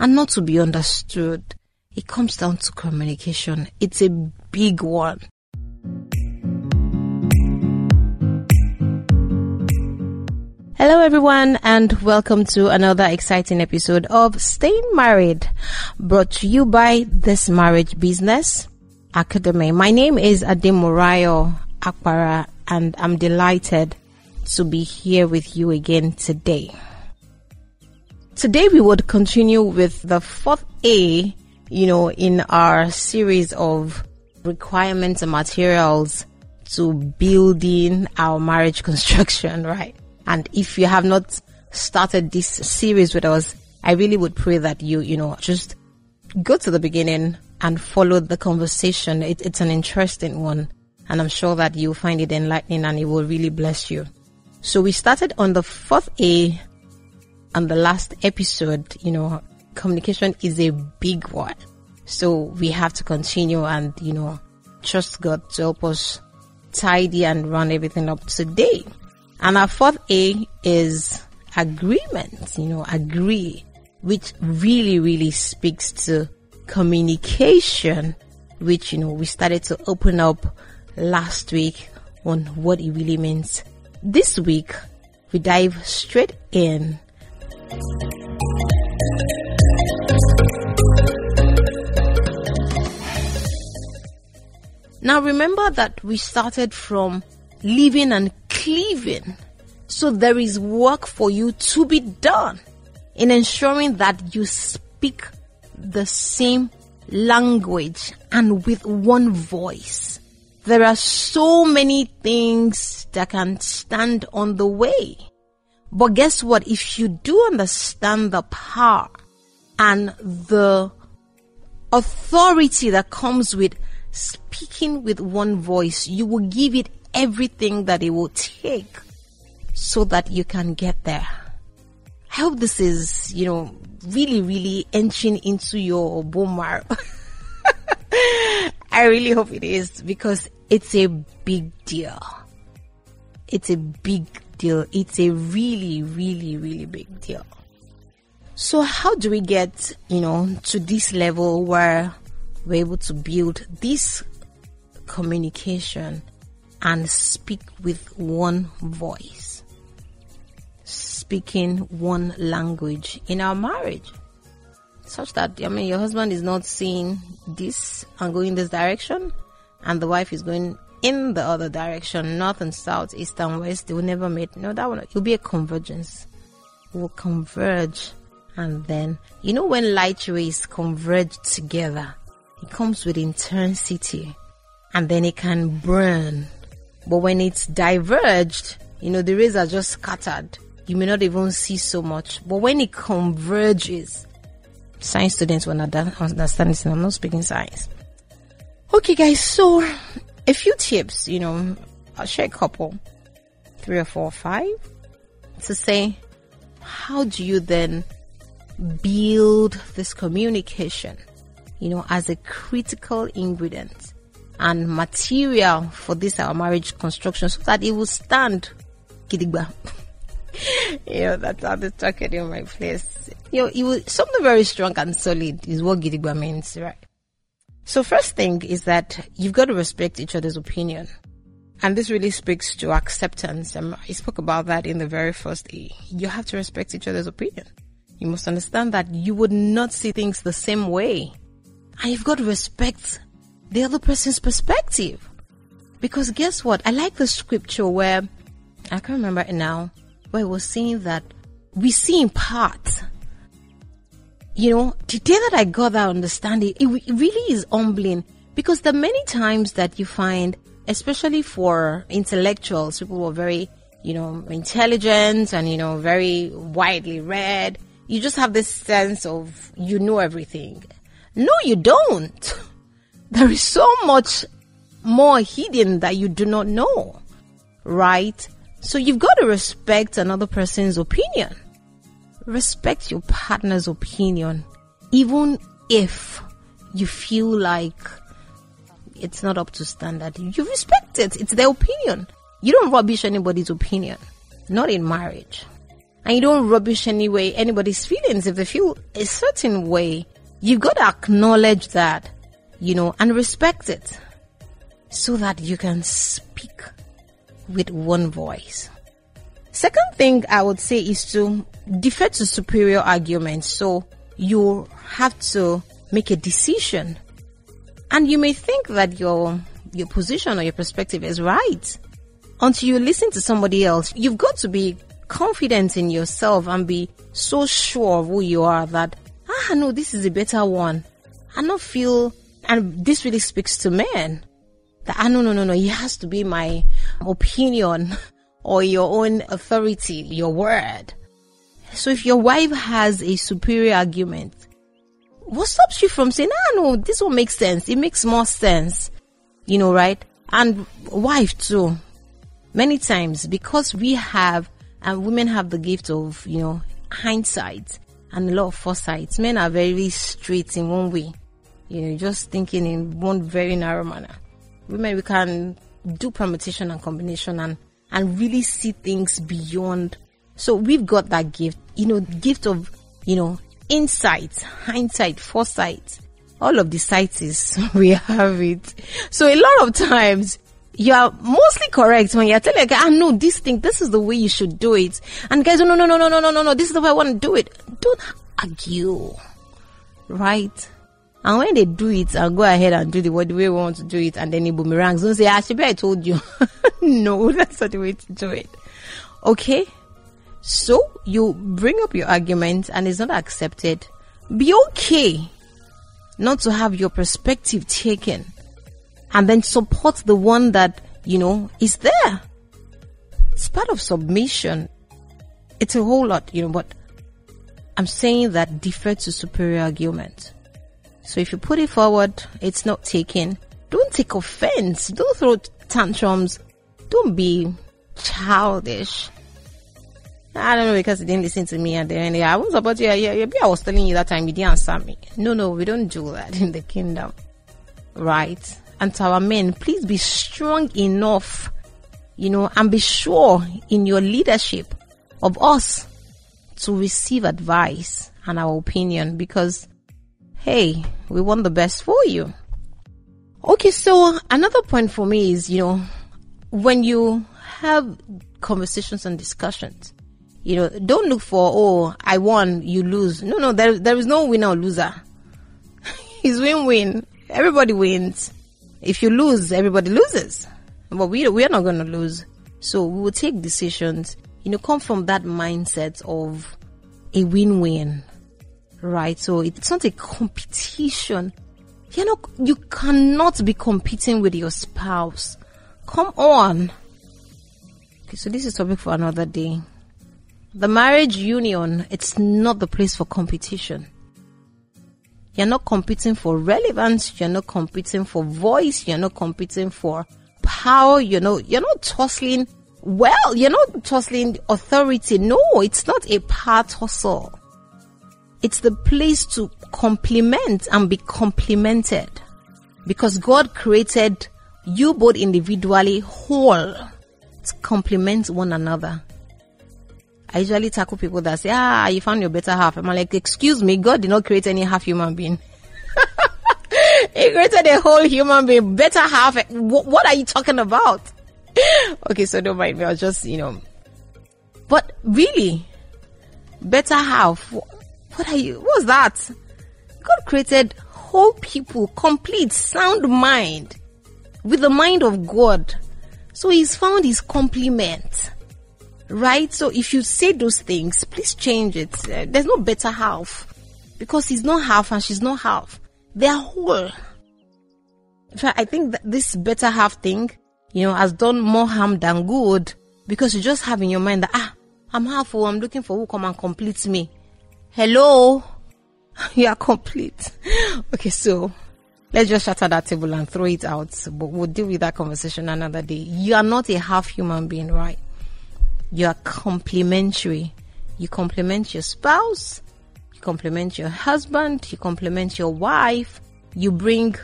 and not to be understood, it comes down to communication. It's a big one. Hello everyone and welcome to another exciting episode of Staying Married brought to you by This Marriage Business Academy. My name is Ademurayo Akpara and I'm delighted to be here with you again today. Today we would continue with the fourth A, you know, in our series of requirements and materials to building our marriage construction, right? And if you have not started this series with us, I really would pray that you, you know, just go to the beginning and follow the conversation. It, it's an interesting one. And I'm sure that you'll find it enlightening and it will really bless you. So we started on the fourth A on the last episode, you know, communication is a big one. So we have to continue and, you know, trust God to help us tidy and run everything up today. And our fourth A is agreement, you know, agree, which really, really speaks to communication, which, you know, we started to open up last week on what it really means. This week, we dive straight in Now remember that we started from living and cleaving. So there is work for you to be done in ensuring that you speak the same language and with one voice. There are so many things that can stand on the way. But guess what? If you do understand the power and the authority that comes with speaking with one voice, you will give it everything that it will take so that you can get there. I hope this is, you know, really, really entering into your bone marrow. I really hope it is because it's a big deal. It's a big deal. It's a really, really, really big deal. So how do we get, you know, to this level where we're able to build this communication and speak with one voice? Speaking one language in our marriage. Such that, I mean, your husband is not seeing this and going this direction, and the wife is going in the other direction, north and south, east and west. They will never meet. No, that will it'll be a convergence. Will converge, and then you know when light rays converge together, it comes with intensity, and then it can burn. But when it's diverged, you know the rays are just scattered. You may not even see so much. But when it converges, science students will not understand this. I'm not speaking science. Okay, guys. So a few tips, you know, I'll share a couple, three or four or five, to say, how do you then build this communication, you know, as a critical ingredient and material for this our marriage construction so that it will stand gidigba. you know, that's how they talk it in my place. You know, it will, something very strong and solid is what gidigba means, right? So first thing is that you've got to respect each other's opinion. and this really speaks to acceptance. Um, I spoke about that in the very first E. You have to respect each other's opinion. You must understand that you would not see things the same way. And you've got to respect the other person's perspective. Because guess what? I like the scripture where, I can't remember it now, where it was saying that we see in part. You know, the day that I got that understanding, it, it really is humbling because the many times that you find, especially for intellectuals, people who are very, you know, intelligent and, you know, very widely read, you just have this sense of you know everything. No, you don't. There is so much more hidden that you do not know, right? So you've got to respect another person's opinion. Respect your partner's opinion, even if you feel like it's not up to standard. You respect it. It's their opinion. You don't rubbish anybody's opinion. Not in marriage. And you don't rubbish anyway anybody's feelings if they feel a certain way. You've got to acknowledge that you know, and respect it so that you can speak with one voice. Second thing I would say is to defer to superior arguments. So you have to make a decision. And you may think that your your position or your perspective is right until you listen to somebody else. You've got to be confident in yourself and be so sure of who you are that ah no, this is a better one. I not feel and this really speaks to men that, ah, no, no, no, no, it has to be my opinion or your own authority, your word. So if your wife has a superior argument, what stops you from saying, ah, no, this one makes sense. It makes more sense. You know, right? And wife too. Many times because we have, and women have the gift of, you know, hindsight and a lot of foresight. Men are very straight in one way you know, just thinking in one very narrow manner. Women, we can do permutation and combination and, and really see things beyond. So we've got that gift, you know, gift of, you know, insight, hindsight, foresight. All of the sights we have it. So a lot of times, you are mostly correct when you're telling ah, I know this thing, this is the way you should do it. And guys, no, no, no, no, no, no, no, no, this is the way I want to do it. Don't argue. Right? And when they do it, I'll go ahead and do the way we want to do it, and then it boomerangs. Don't say, ah, Shibe, I told you. no, that's not the way to do it. Okay? So, you bring up your argument and it's not accepted. Be okay not to have your perspective taken. And then support the one that, you know, is there. It's part of submission. It's a whole lot, you know, but I'm saying that defer to superior argument so if you put it forward, it's not taken. Don't take offense. Don't throw tantrums. Don't be childish. I don't know because you didn't listen to me at the end. I was about yeah, yeah, yeah. I was telling you that time you didn't answer me. No, no, we don't do that in the kingdom, right? And to our men, please be strong enough, you know, and be sure in your leadership of us to receive advice and our opinion because hey, we want the best for you. Okay, so another point for me is, you know, when you have conversations and discussions, you know, don't look for, oh, I won, you lose. No, no, there, there is no winner or loser. it's win-win. Everybody wins. If you lose, everybody loses. But we, we are not going to lose. So we will take decisions, you know, come from that mindset of a win-win right? So it's not a competition. You know, you cannot be competing with your spouse. Come on. Okay, so this is topic for another day. The marriage union, it's not the place for competition. You're not competing for relevance. You're not competing for voice. You're not competing for power. You know, you're not tussling. Well, you're not tussling authority. No, it's not a power tussle. It's the place to complement and be complemented because God created you both individually whole to complement one another. I usually tackle people that say, ah, you found your better half. I'm like, excuse me, God did not create any half human being. he created a whole human being, better half. What are you talking about? okay, so don't mind me. I was just, you know. But really, better half. What are you? What's that? God created whole people, complete, sound mind, with the mind of God. So He's found His complement. Right? So if you say those things, please change it. Uh, there's no better half. Because he's not half and she's not half. They are whole. In fact, I think that this better half thing, you know, has done more harm than good because you just have in your mind that, ah, I'm half full, I'm looking for who come and completes me. Hello? you are complete. okay, so let's just shatter that table and throw it out. But we'll deal with that conversation another day. You are not a half human being, right? You are complementary. You complement your spouse, you complement your husband, you complement your wife, you bring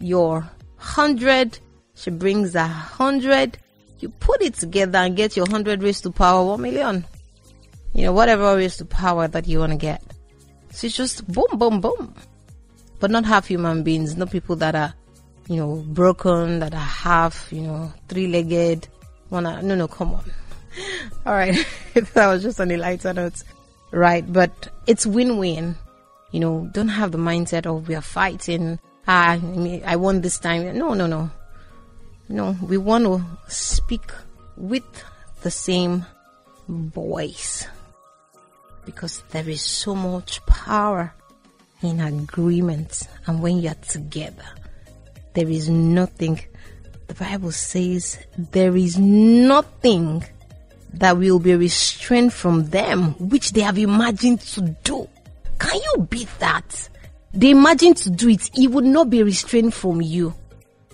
your hundred, she brings a hundred, you put it together and get your hundred raised to power one million. You know, whatever is the power that you want to get. So it's just boom, boom, boom. But not half human beings, not people that are, you know, broken, that are half, you know, three legged. Wanna, no, no, come on. All right. that was just on a lighter note. Right. But it's win win. You know, don't have the mindset of we are fighting. Ah, I, I won this time. No, no, no. No, we want to speak with the same voice because there is so much power in agreement. And when you're together there is nothing. The bible says there is nothing that will be restrained from them which they have imagined to do. Can you beat that? They imagine to do it. It would not be restrained from you.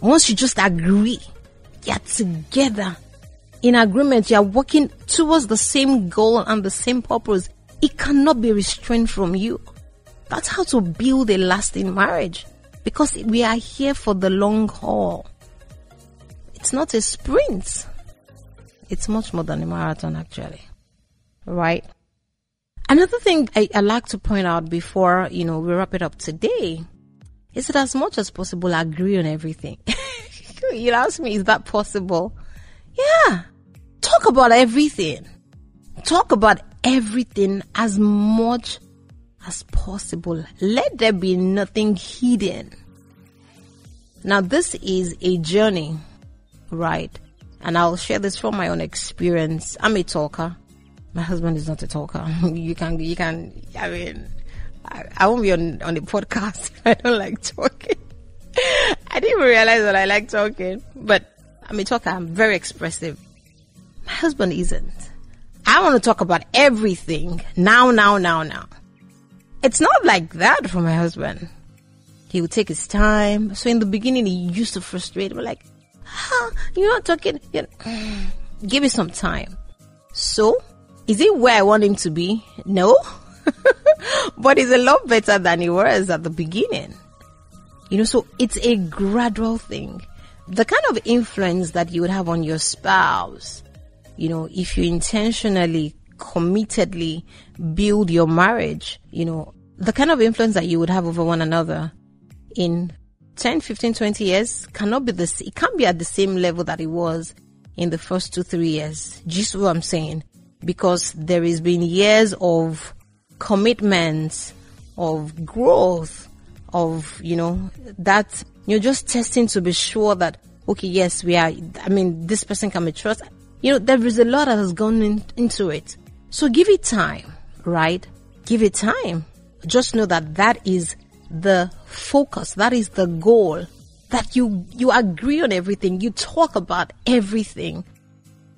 Once you just agree you're together. In agreement you're working towards the same goal and the same purpose it cannot be restrained from you. That's how to build a lasting marriage because we are here for the long haul. It's not a sprint. It's much more than a marathon actually. Right? Another thing I, I like to point out before, you know, we wrap it up today is that as much as possible, agree on everything. you ask me, is that possible? Yeah. Talk about everything. Talk about everything as much as possible. Let there be nothing hidden. Now, this is a journey, right? And I'll share this from my own experience. I'm a talker. My husband is not a talker. you can, you can, I mean, I, I won't be on, on the podcast I don't like talking. I didn't realize that I like talking, but I'm a talker. I'm very expressive. My husband isn't. I want to talk about everything now, now, now, now. It's not like that for my husband. He would take his time. So in the beginning, he used to frustrate me, like, huh, you're not talking. You know, give me some time. So, is it where I want him to be? No. but he's a lot better than he was at the beginning. You know, so it's a gradual thing. The kind of influence that you would have on your spouse you know, if you intentionally, committedly build your marriage, you know, the kind of influence that you would have over one another in 10, 15, 20 years cannot be this, it can't be at the same level that it was in the first two, three years. Just what I'm saying. Because there has been years of commitment, of growth, of, you know, that you're just testing to be sure that, okay, yes, we are, I mean, this person can be trusted. You know, there is a lot that has gone in, into it. So give it time, right? Give it time. Just know that that is the focus. That is the goal. That you, you agree on everything. You talk about everything.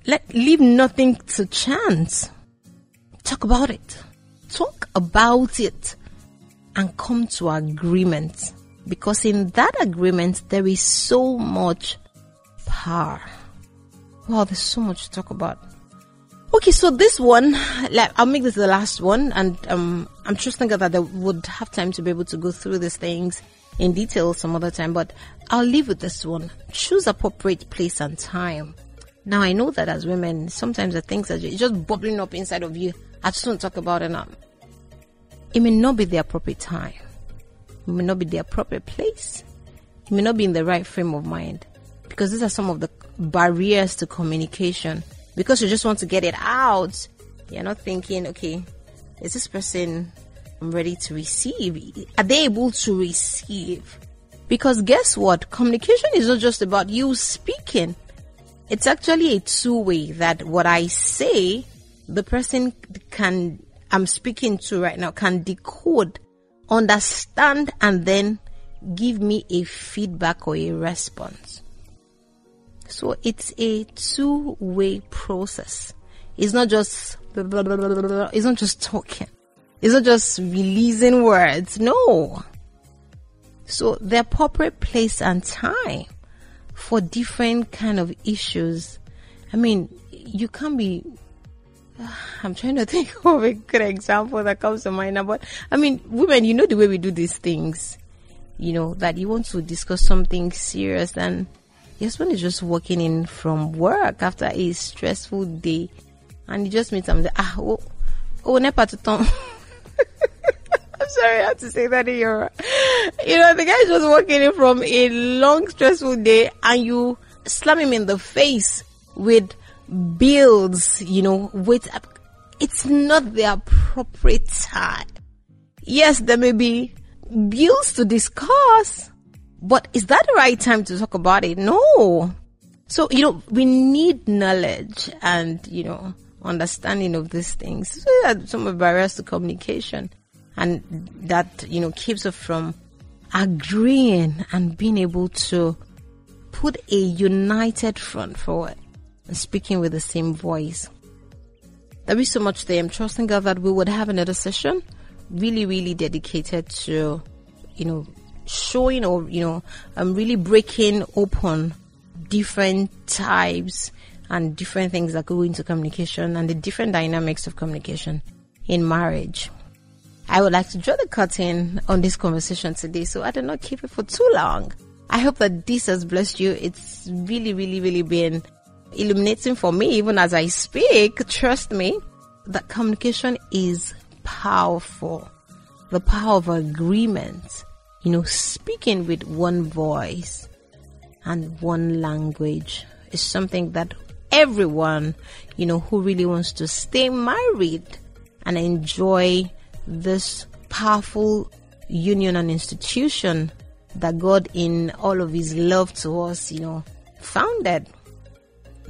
Let, leave nothing to chance. Talk about it. Talk about it and come to agreement. Because in that agreement, there is so much power. Wow, there's so much to talk about. Okay, so this one, like, I'll make this the last one, and um, I'm just thinking that I would have time to be able to go through these things in detail some other time, but I'll leave with this one. Choose appropriate place and time. Now, I know that as women, sometimes the things are just bubbling up inside of you. I just don't talk about it now. It may not be the appropriate time. It may not be the appropriate place. It may not be in the right frame of mind. Because these are some of the barriers to communication because you just want to get it out. You're not thinking, okay, is this person ready to receive? Are they able to receive? Because guess what? Communication is not just about you speaking. It's actually a two way that what I say, the person can, I'm speaking to right now can decode, understand, and then give me a feedback or a response. So it's a two way process. It's not just, blah, blah, blah, it's not just talking. It's not just releasing words. No. So the appropriate place and time for different kind of issues. I mean, you can't be I'm trying to think of a good example that comes to mind now, but I mean, women, you know the way we do these things, you know, that you want to discuss something serious and your husband is just walking in from work after a stressful day and you just meet somebody, ah, oh, oh, nepa I'm sorry I have to say that in your, you know, the guy is just walking in from a long, stressful day and you slam him in the face with bills, you know, with, it's not the appropriate time. Yes, there may be bills to discuss, but is that the right time to talk about it? No. So, you know, we need knowledge and, you know, understanding of these things. So some of barriers to communication and that, you know, keeps us from agreeing and being able to put a united front forward and speaking with the same voice. There is so much there. I'm trusting God that we would have another session really, really dedicated to, you know, showing or, you know, I'm um, really breaking open different types and different things that go into communication and the different dynamics of communication in marriage. I would like to draw the curtain on this conversation today, so I did not keep it for too long. I hope that this has blessed you. It's really, really, really been illuminating for me, even as I speak. Trust me, that communication is powerful. The power of agreement, you know, speaking with one voice and one language is something that everyone, you know, who really wants to stay married and enjoy this powerful union and institution that God, in all of His love to us, you know, founded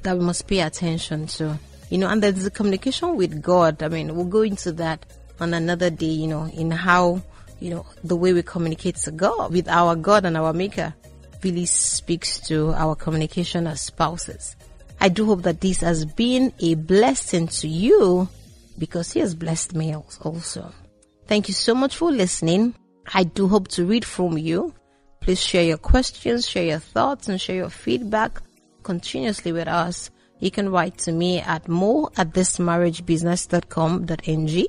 that we must pay attention to. You know, and there's the communication with God. I mean, we'll go into that on another day, you know, in how, you know, the way we communicate to God, with our God and our Maker, really speaks to our communication as spouses. I do hope that this has been a blessing to you because He has blessed me also. Thank you so much for listening. I do hope to read from you. Please share your questions, share your thoughts, and share your feedback continuously with us. You can write to me at moo at thismarriagebusiness.com.ng.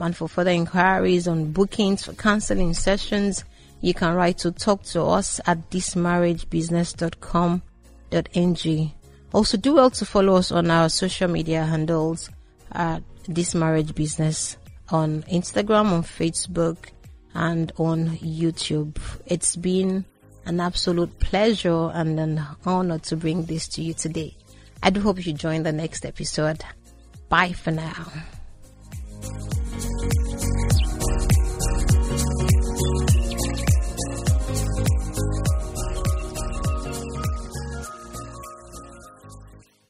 And for further inquiries on bookings for counseling sessions, you can write to talk to us at thismarriagebusiness.com.ng. Also, do well to follow us on our social media handles at This Marriage Business on Instagram, on Facebook, and on YouTube. It's been an absolute pleasure and an honor to bring this to you today. I do hope you join the next episode. Bye for now.